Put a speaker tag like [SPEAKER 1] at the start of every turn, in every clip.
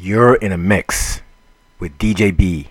[SPEAKER 1] You're in a mix with DJ B.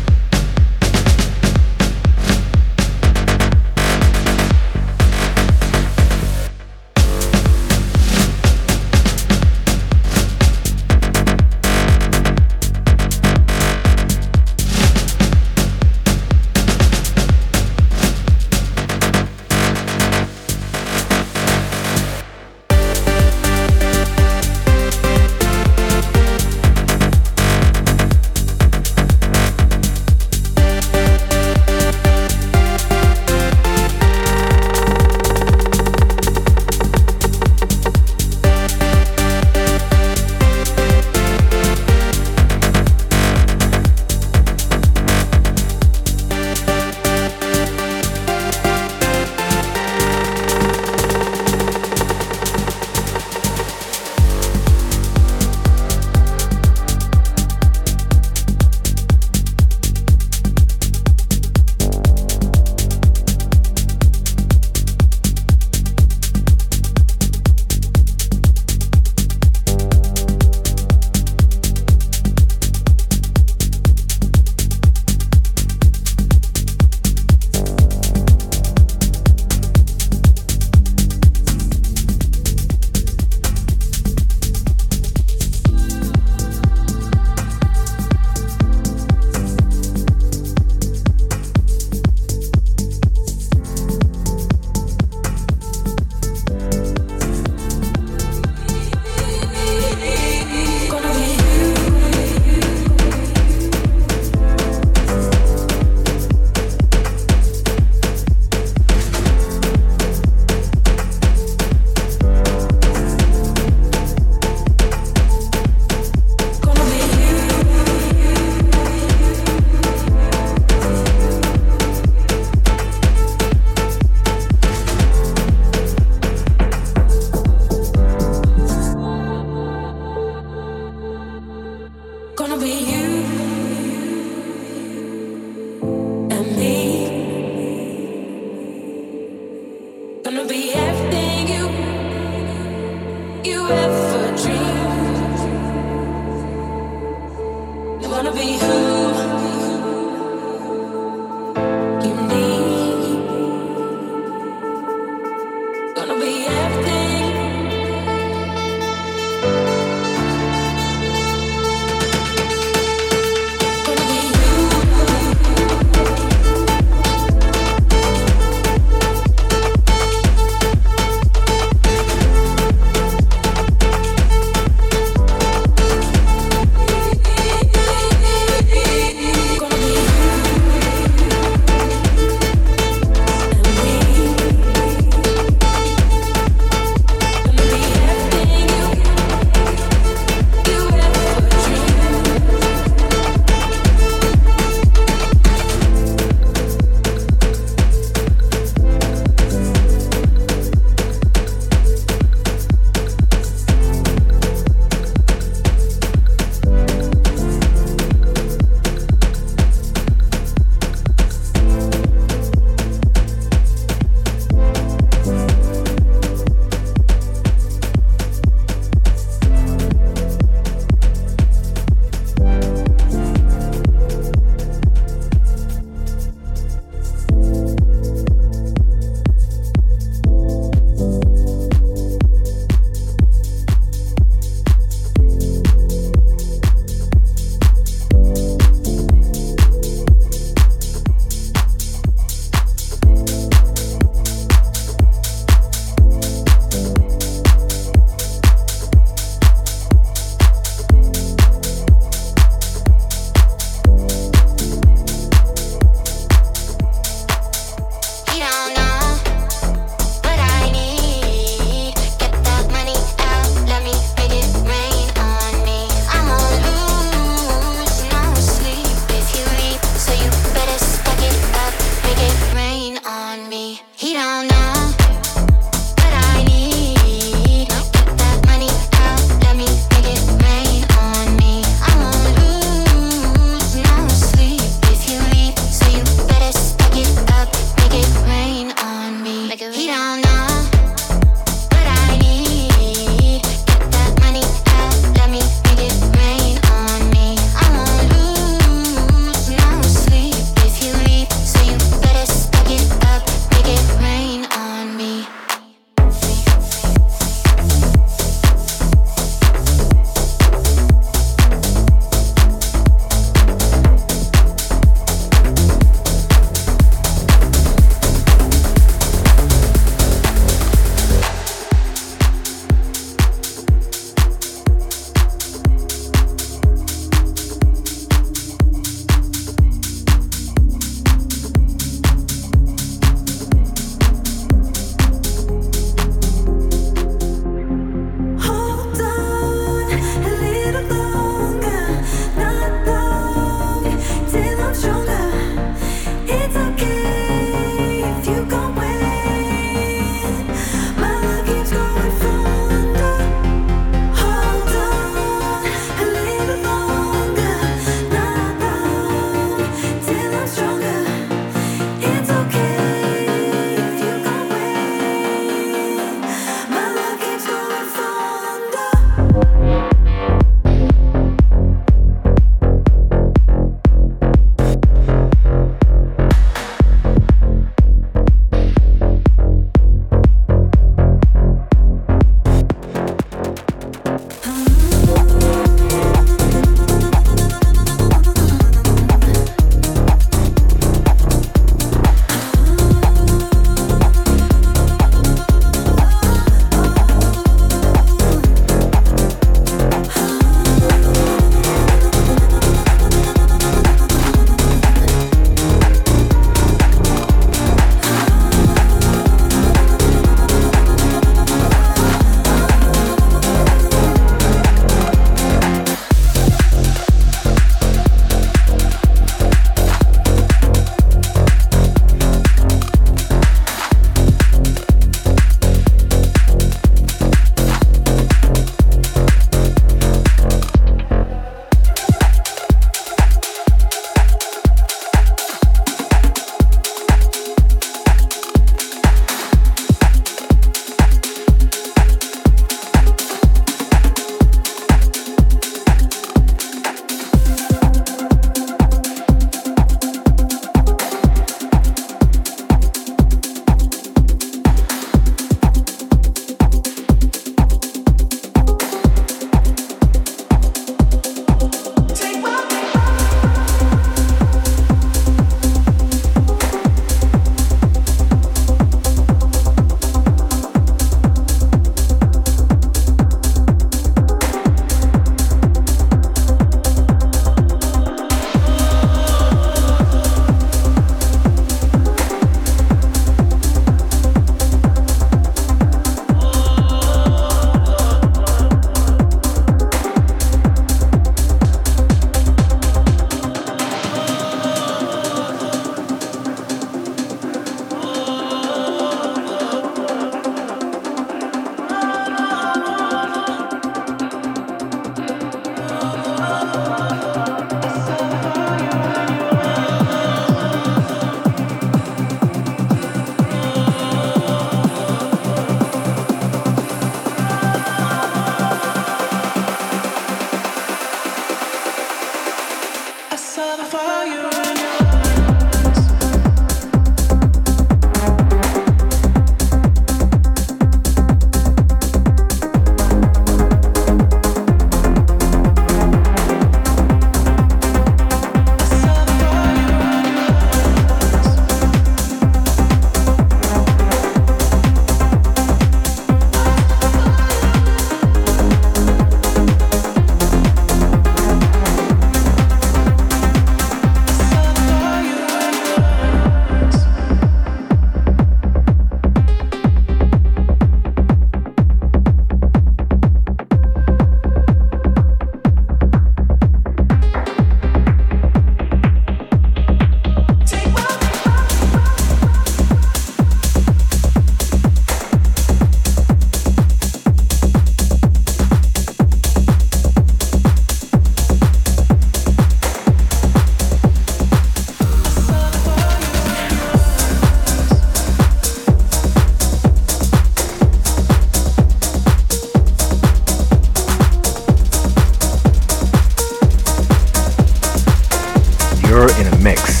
[SPEAKER 2] You're in a mix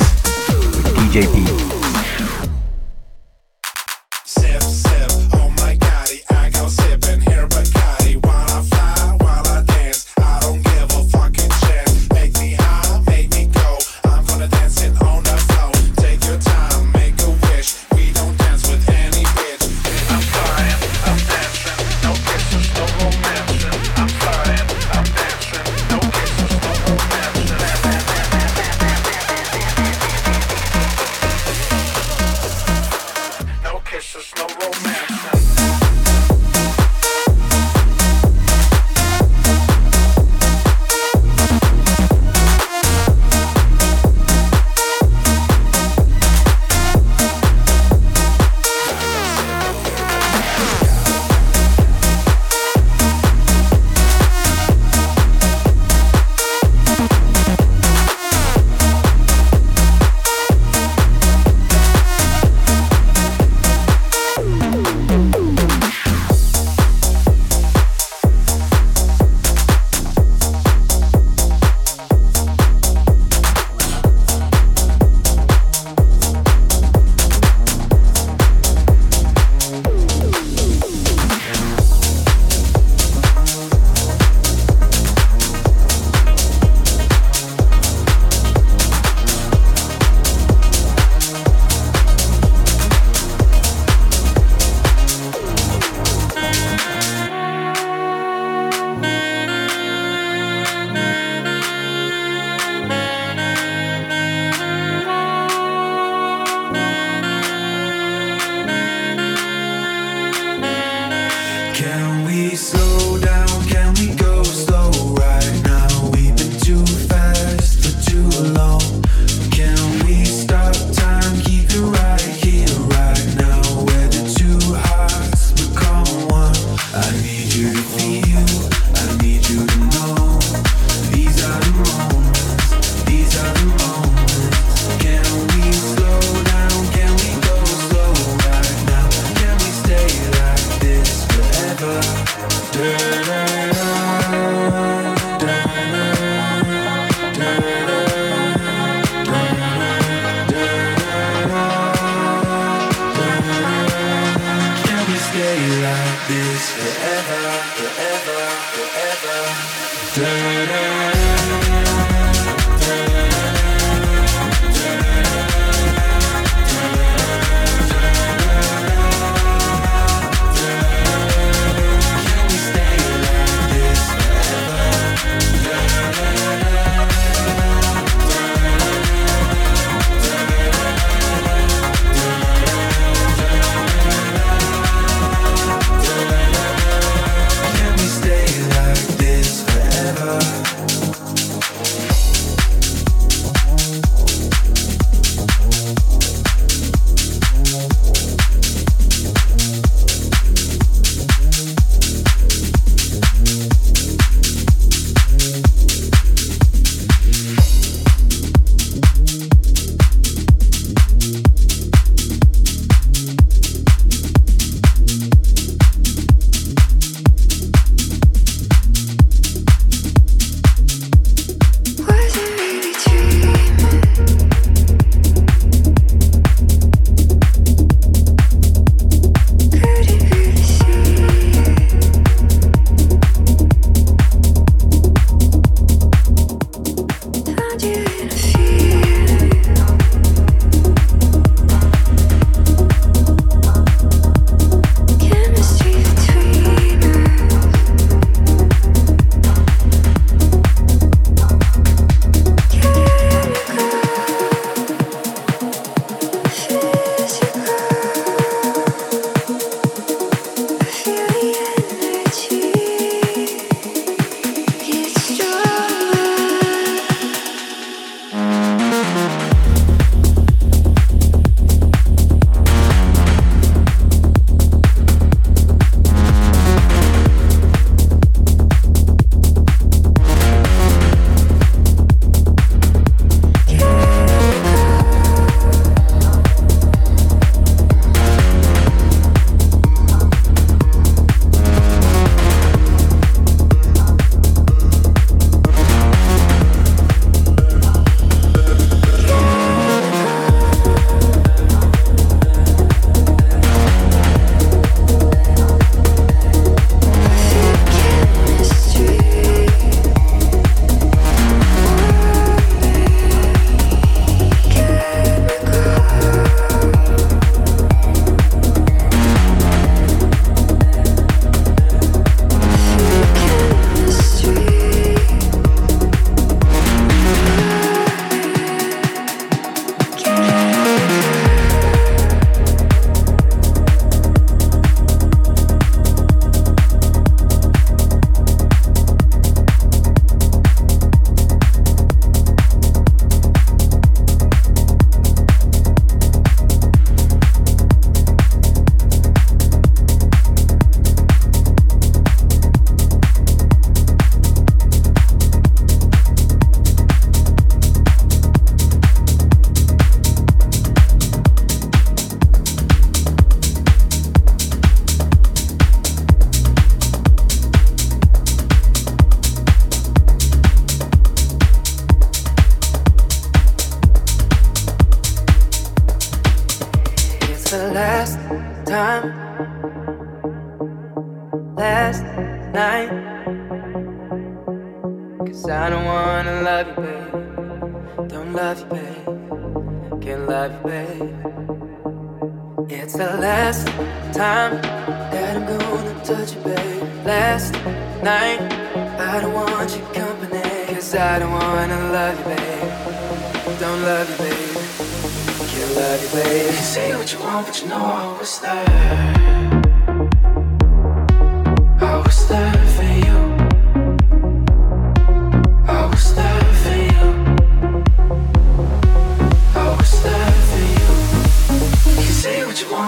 [SPEAKER 2] with DJ B.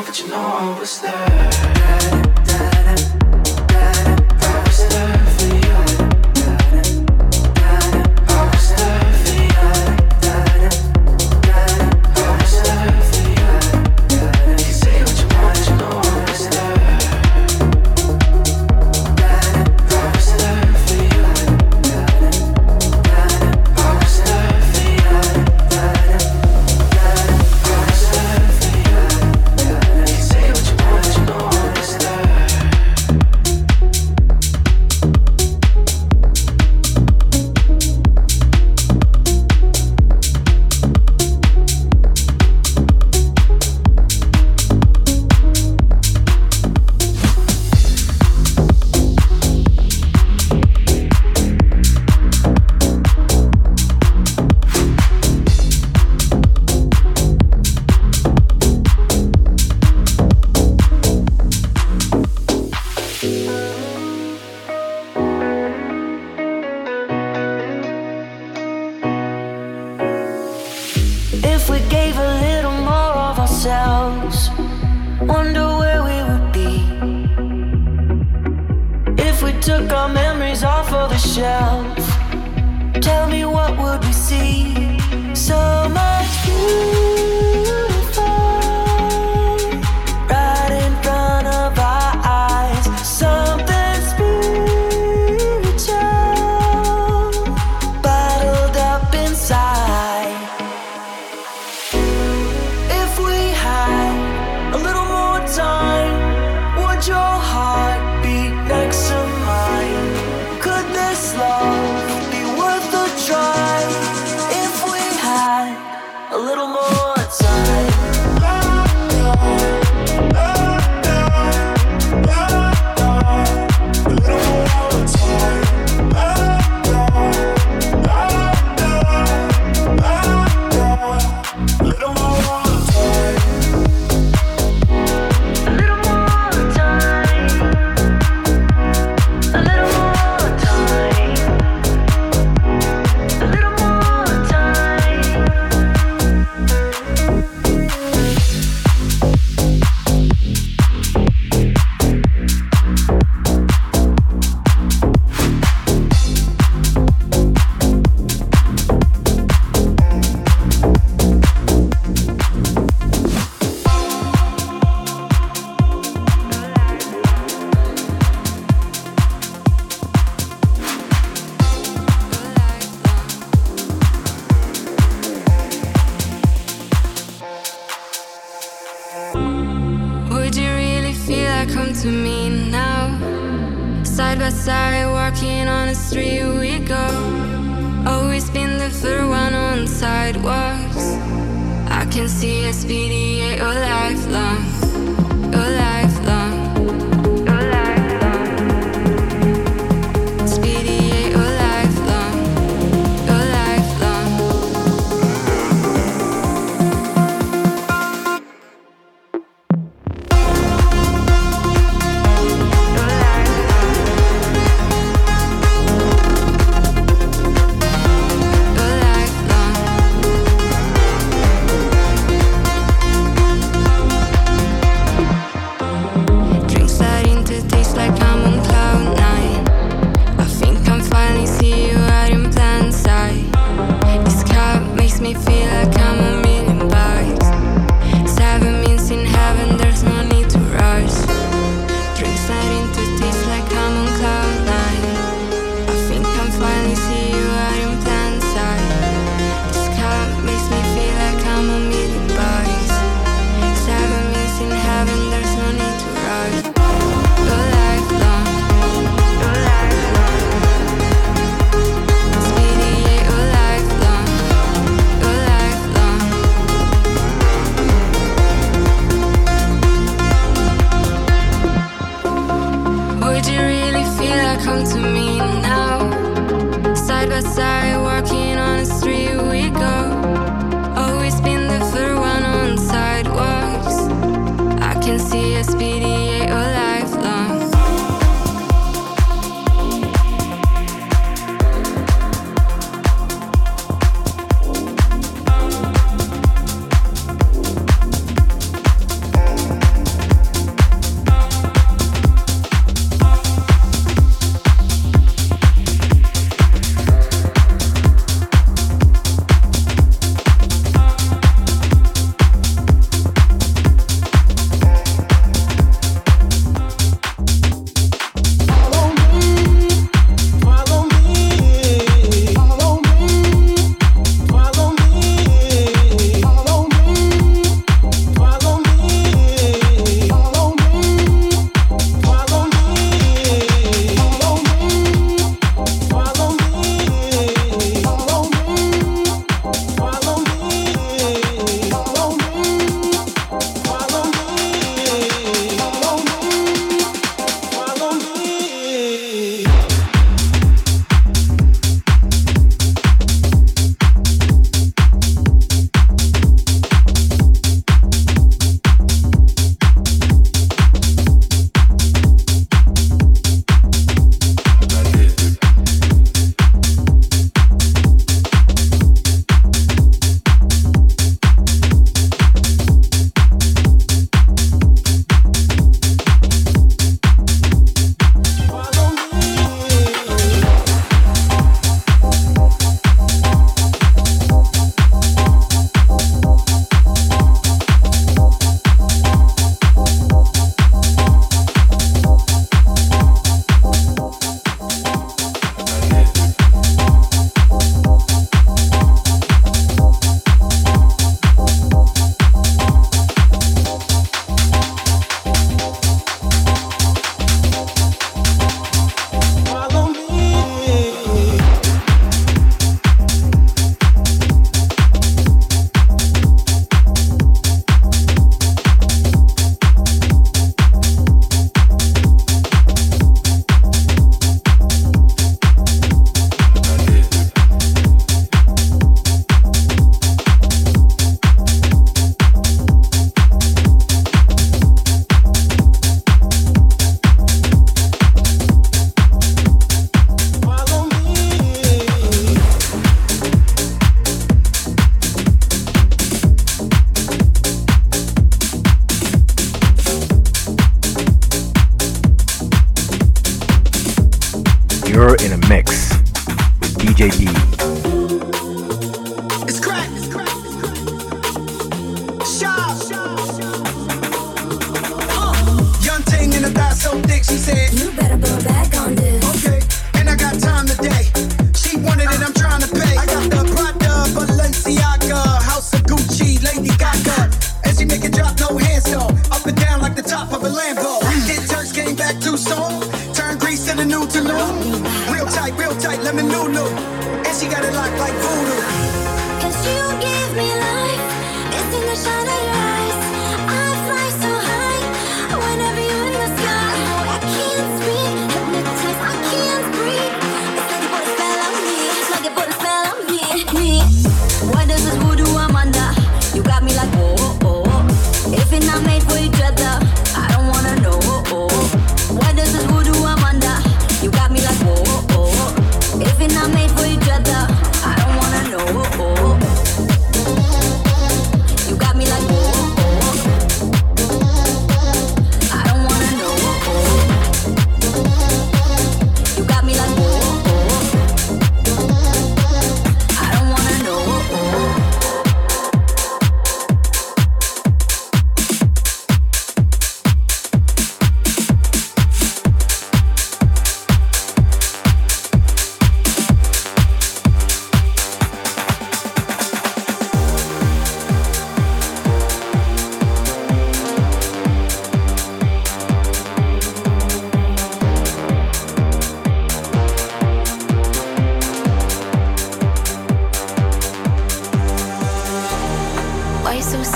[SPEAKER 3] but
[SPEAKER 4] you know I
[SPEAKER 5] was there.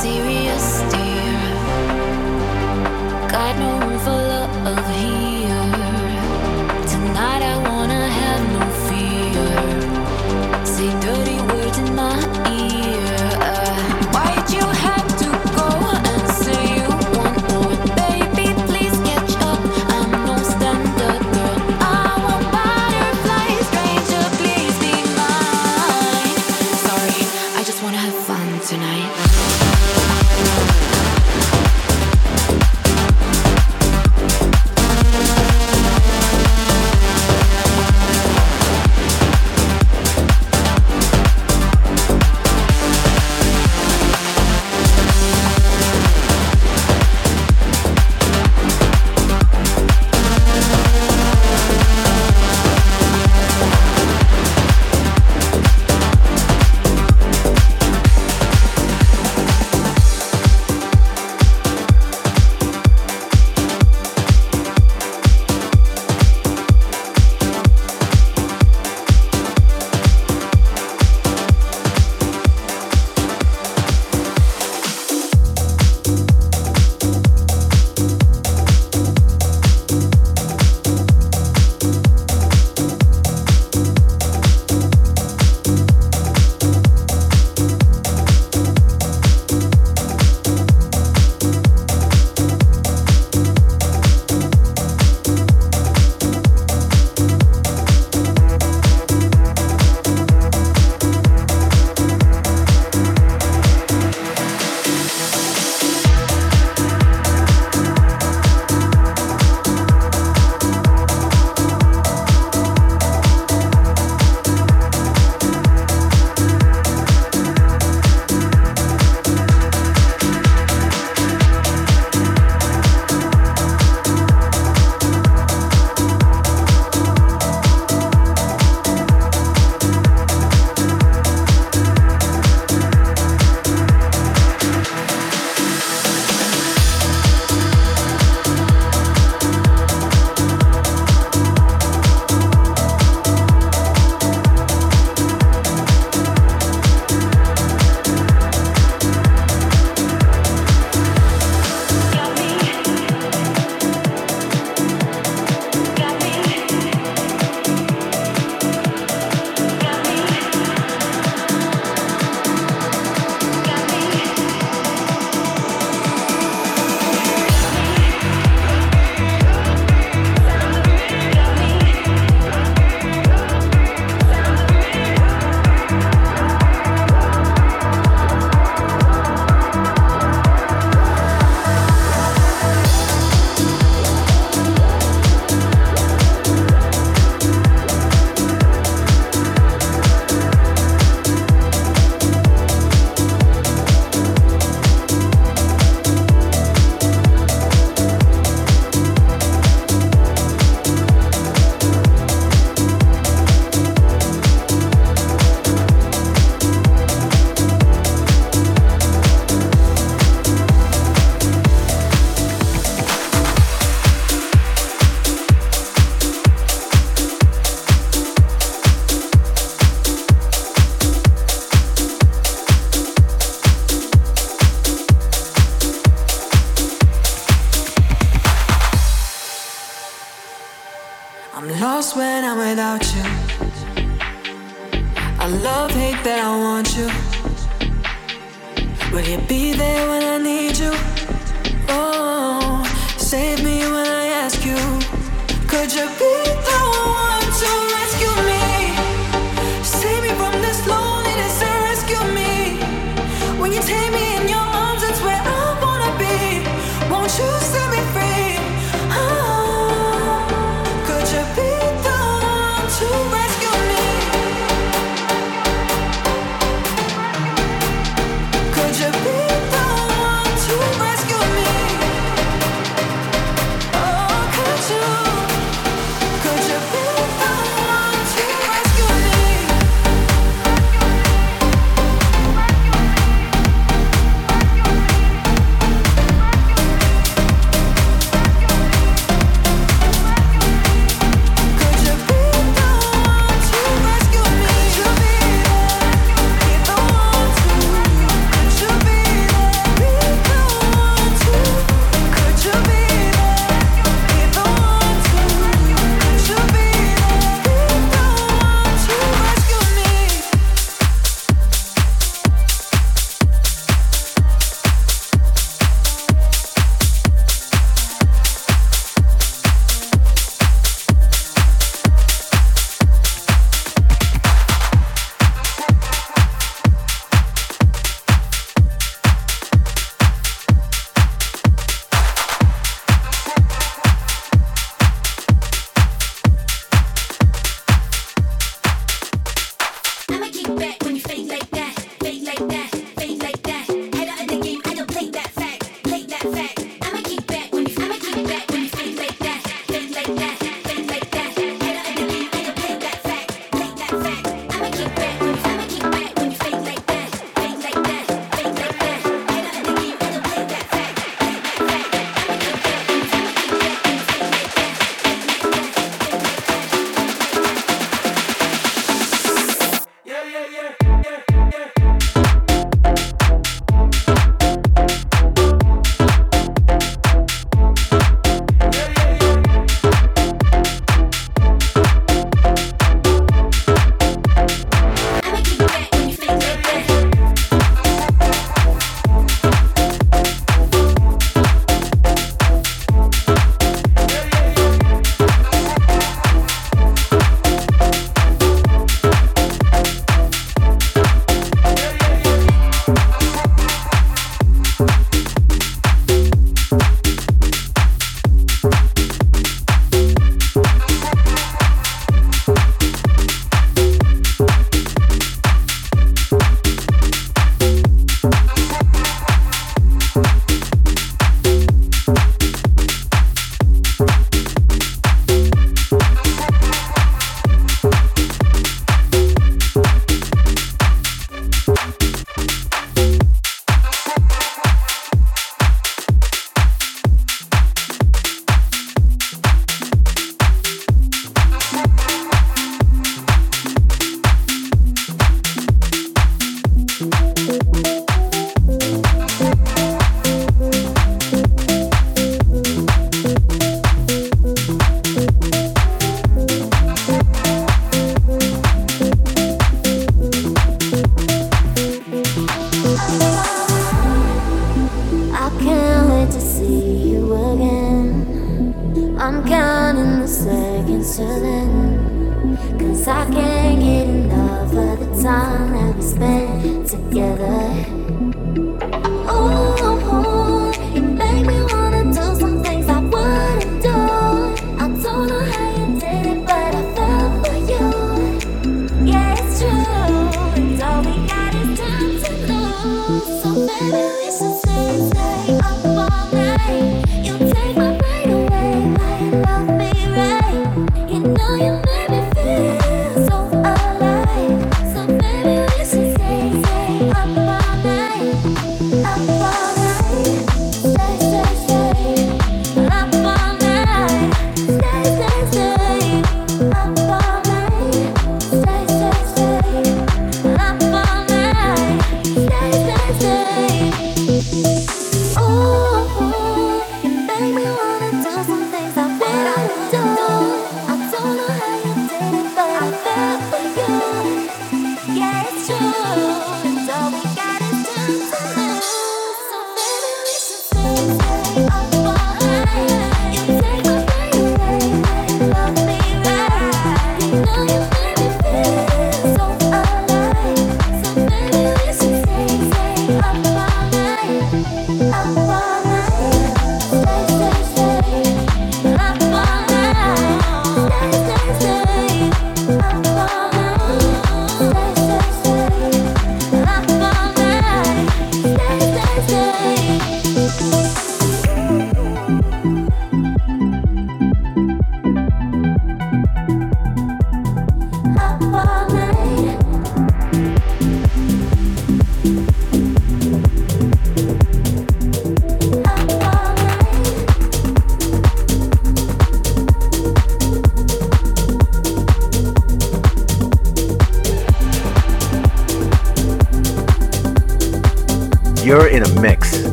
[SPEAKER 6] Serious,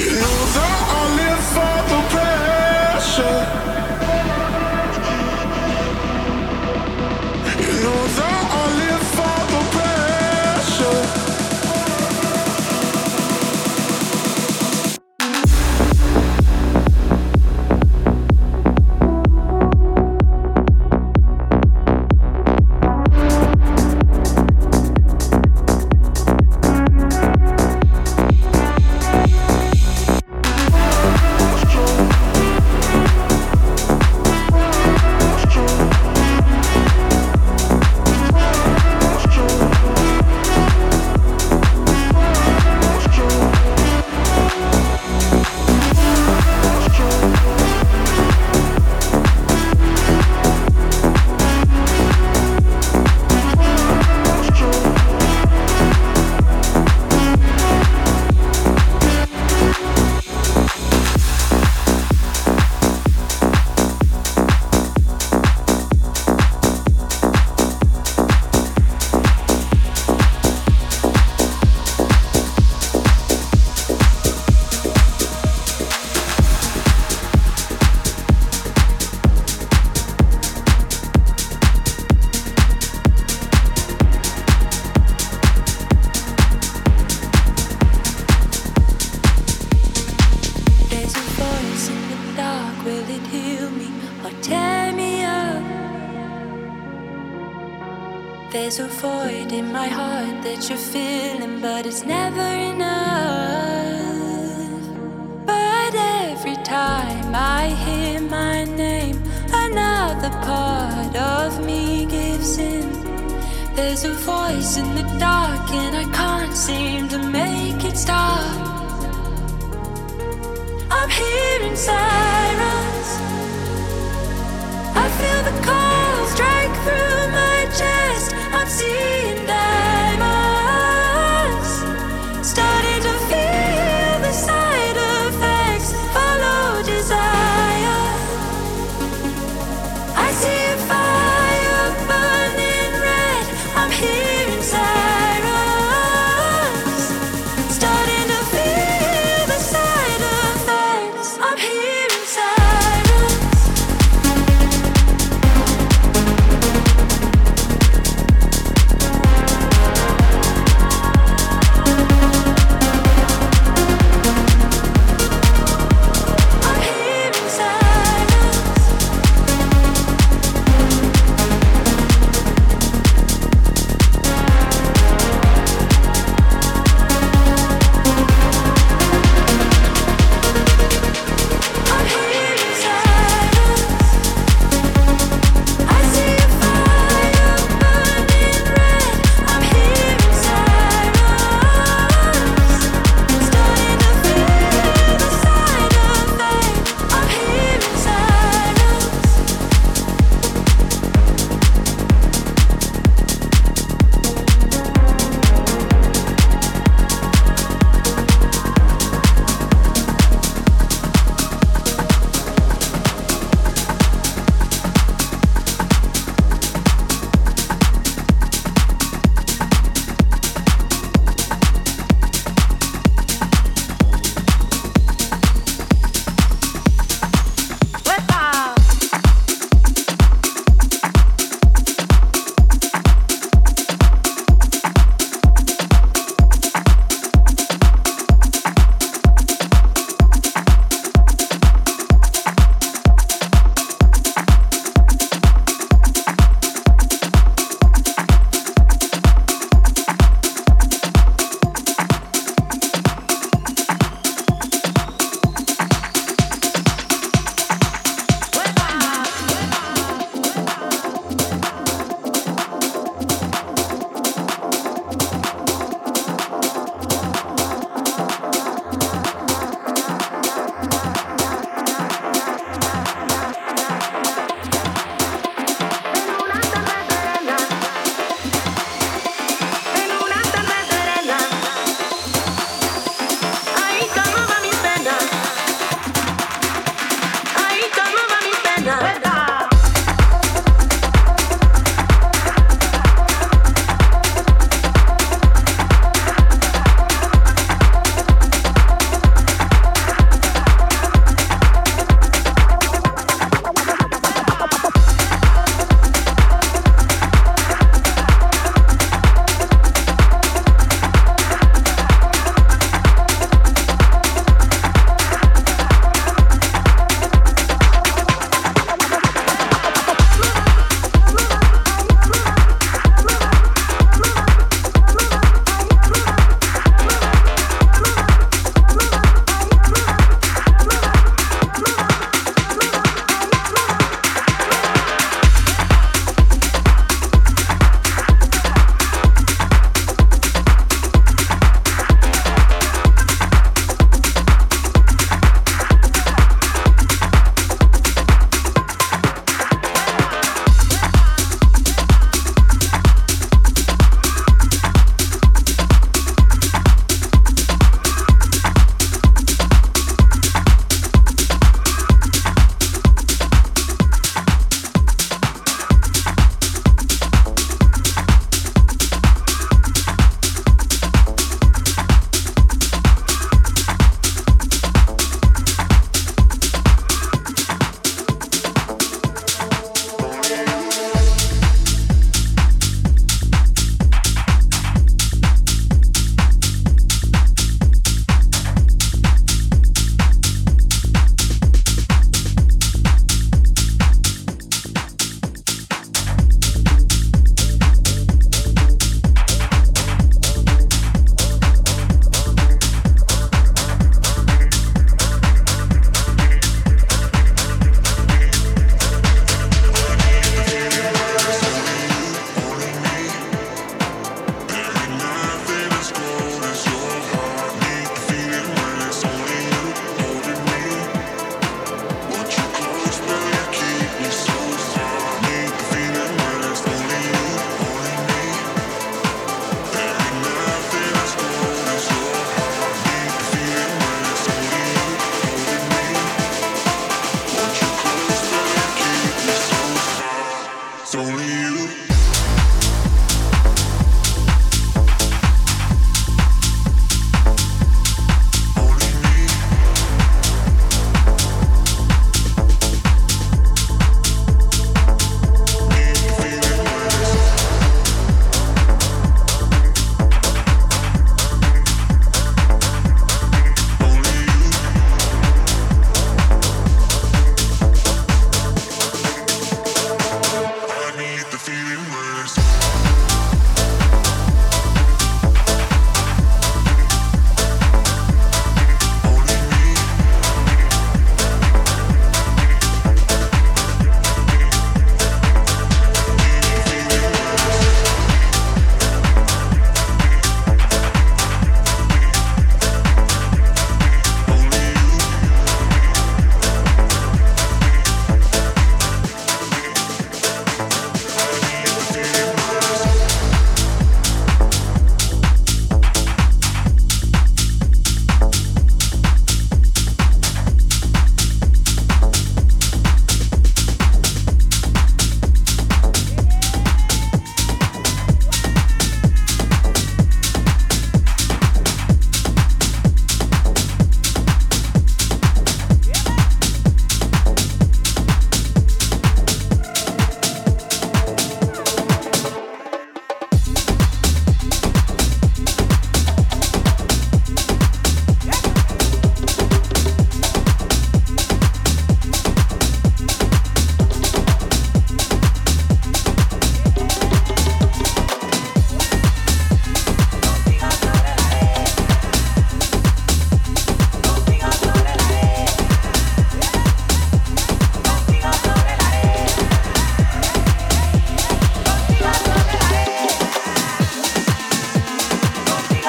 [SPEAKER 6] Yeah.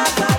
[SPEAKER 7] side.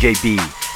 [SPEAKER 2] With